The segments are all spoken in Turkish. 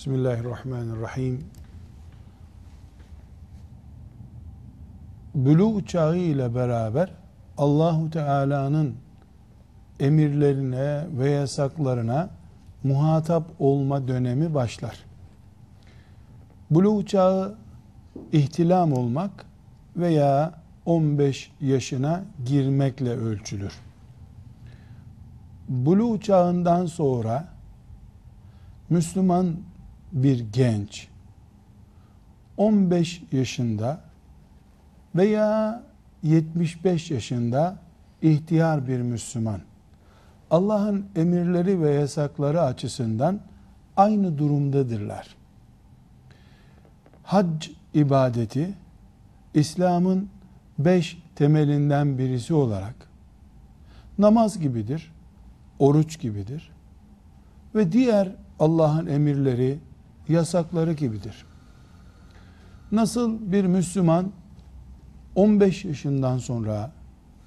Bismillahirrahmanirrahim. Buluğ çağı ile beraber Allahu Teala'nın emirlerine ve yasaklarına muhatap olma dönemi başlar. Buluğ çağı ihtilam olmak veya 15 yaşına girmekle ölçülür. Buluğ çağından sonra Müslüman bir genç 15 yaşında veya 75 yaşında ihtiyar bir Müslüman Allah'ın emirleri ve yasakları açısından aynı durumdadırlar. Hac ibadeti İslam'ın beş temelinden birisi olarak namaz gibidir, oruç gibidir ve diğer Allah'ın emirleri, yasakları gibidir. Nasıl bir Müslüman 15 yaşından sonra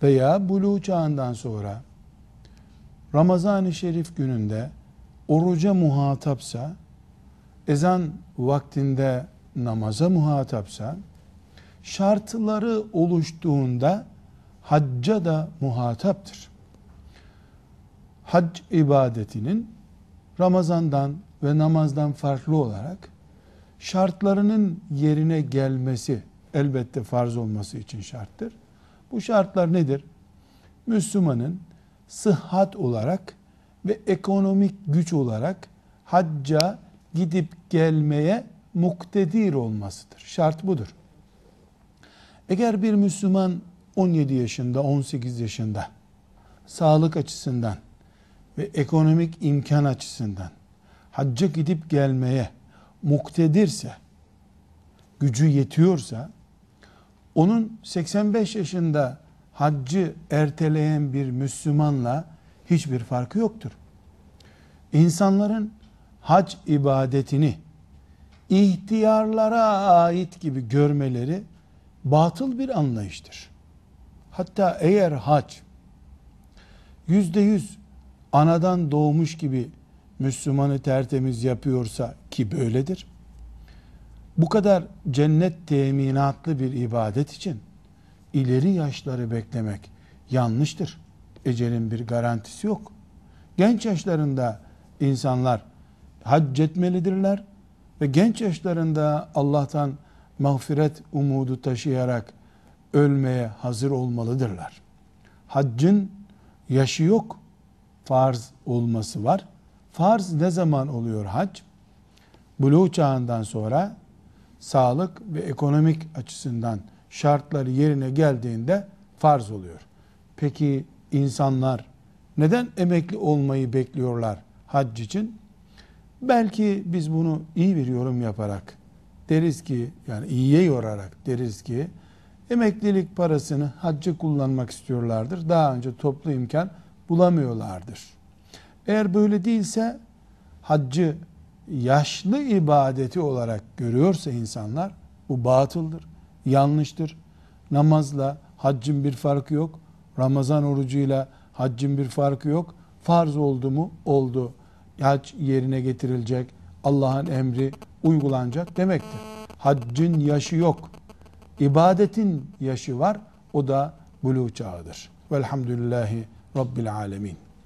veya buluğ çağından sonra Ramazan-ı Şerif gününde oruca muhatapsa, ezan vaktinde namaza muhatapsa, şartları oluştuğunda hacca da muhataptır. Hac ibadetinin Ramazandan ve namazdan farklı olarak şartlarının yerine gelmesi elbette farz olması için şarttır. Bu şartlar nedir? Müslümanın sıhhat olarak ve ekonomik güç olarak hacca gidip gelmeye muktedir olmasıdır. Şart budur. Eğer bir Müslüman 17 yaşında, 18 yaşında sağlık açısından ve ekonomik imkan açısından hacca gidip gelmeye muktedirse, gücü yetiyorsa, onun 85 yaşında haccı erteleyen bir Müslümanla hiçbir farkı yoktur. İnsanların hac ibadetini ihtiyarlara ait gibi görmeleri batıl bir anlayıştır. Hatta eğer hac yüzde yüz anadan doğmuş gibi Müslümanı tertemiz yapıyorsa ki böyledir. Bu kadar cennet teminatlı bir ibadet için ileri yaşları beklemek yanlıştır. Ecelin bir garantisi yok. Genç yaşlarında insanlar hac etmelidirler ve genç yaşlarında Allah'tan mağfiret umudu taşıyarak ölmeye hazır olmalıdırlar. Haccın yaşı yok, farz olması var. Farz ne zaman oluyor hac? Buluğ çağından sonra sağlık ve ekonomik açısından şartları yerine geldiğinde farz oluyor. Peki insanlar neden emekli olmayı bekliyorlar hac için? Belki biz bunu iyi bir yorum yaparak deriz ki yani iyiye yorarak deriz ki emeklilik parasını haccı kullanmak istiyorlardır. Daha önce toplu imkan bulamıyorlardır. Eğer böyle değilse haccı yaşlı ibadeti olarak görüyorsa insanlar bu batıldır, yanlıştır. Namazla haccın bir farkı yok. Ramazan orucuyla haccın bir farkı yok. Farz oldu mu? Oldu. Hac yerine getirilecek. Allah'ın emri uygulanacak demektir. Haccın yaşı yok. İbadetin yaşı var. O da buluğ çağıdır. Velhamdülillahi Rabbil alemin.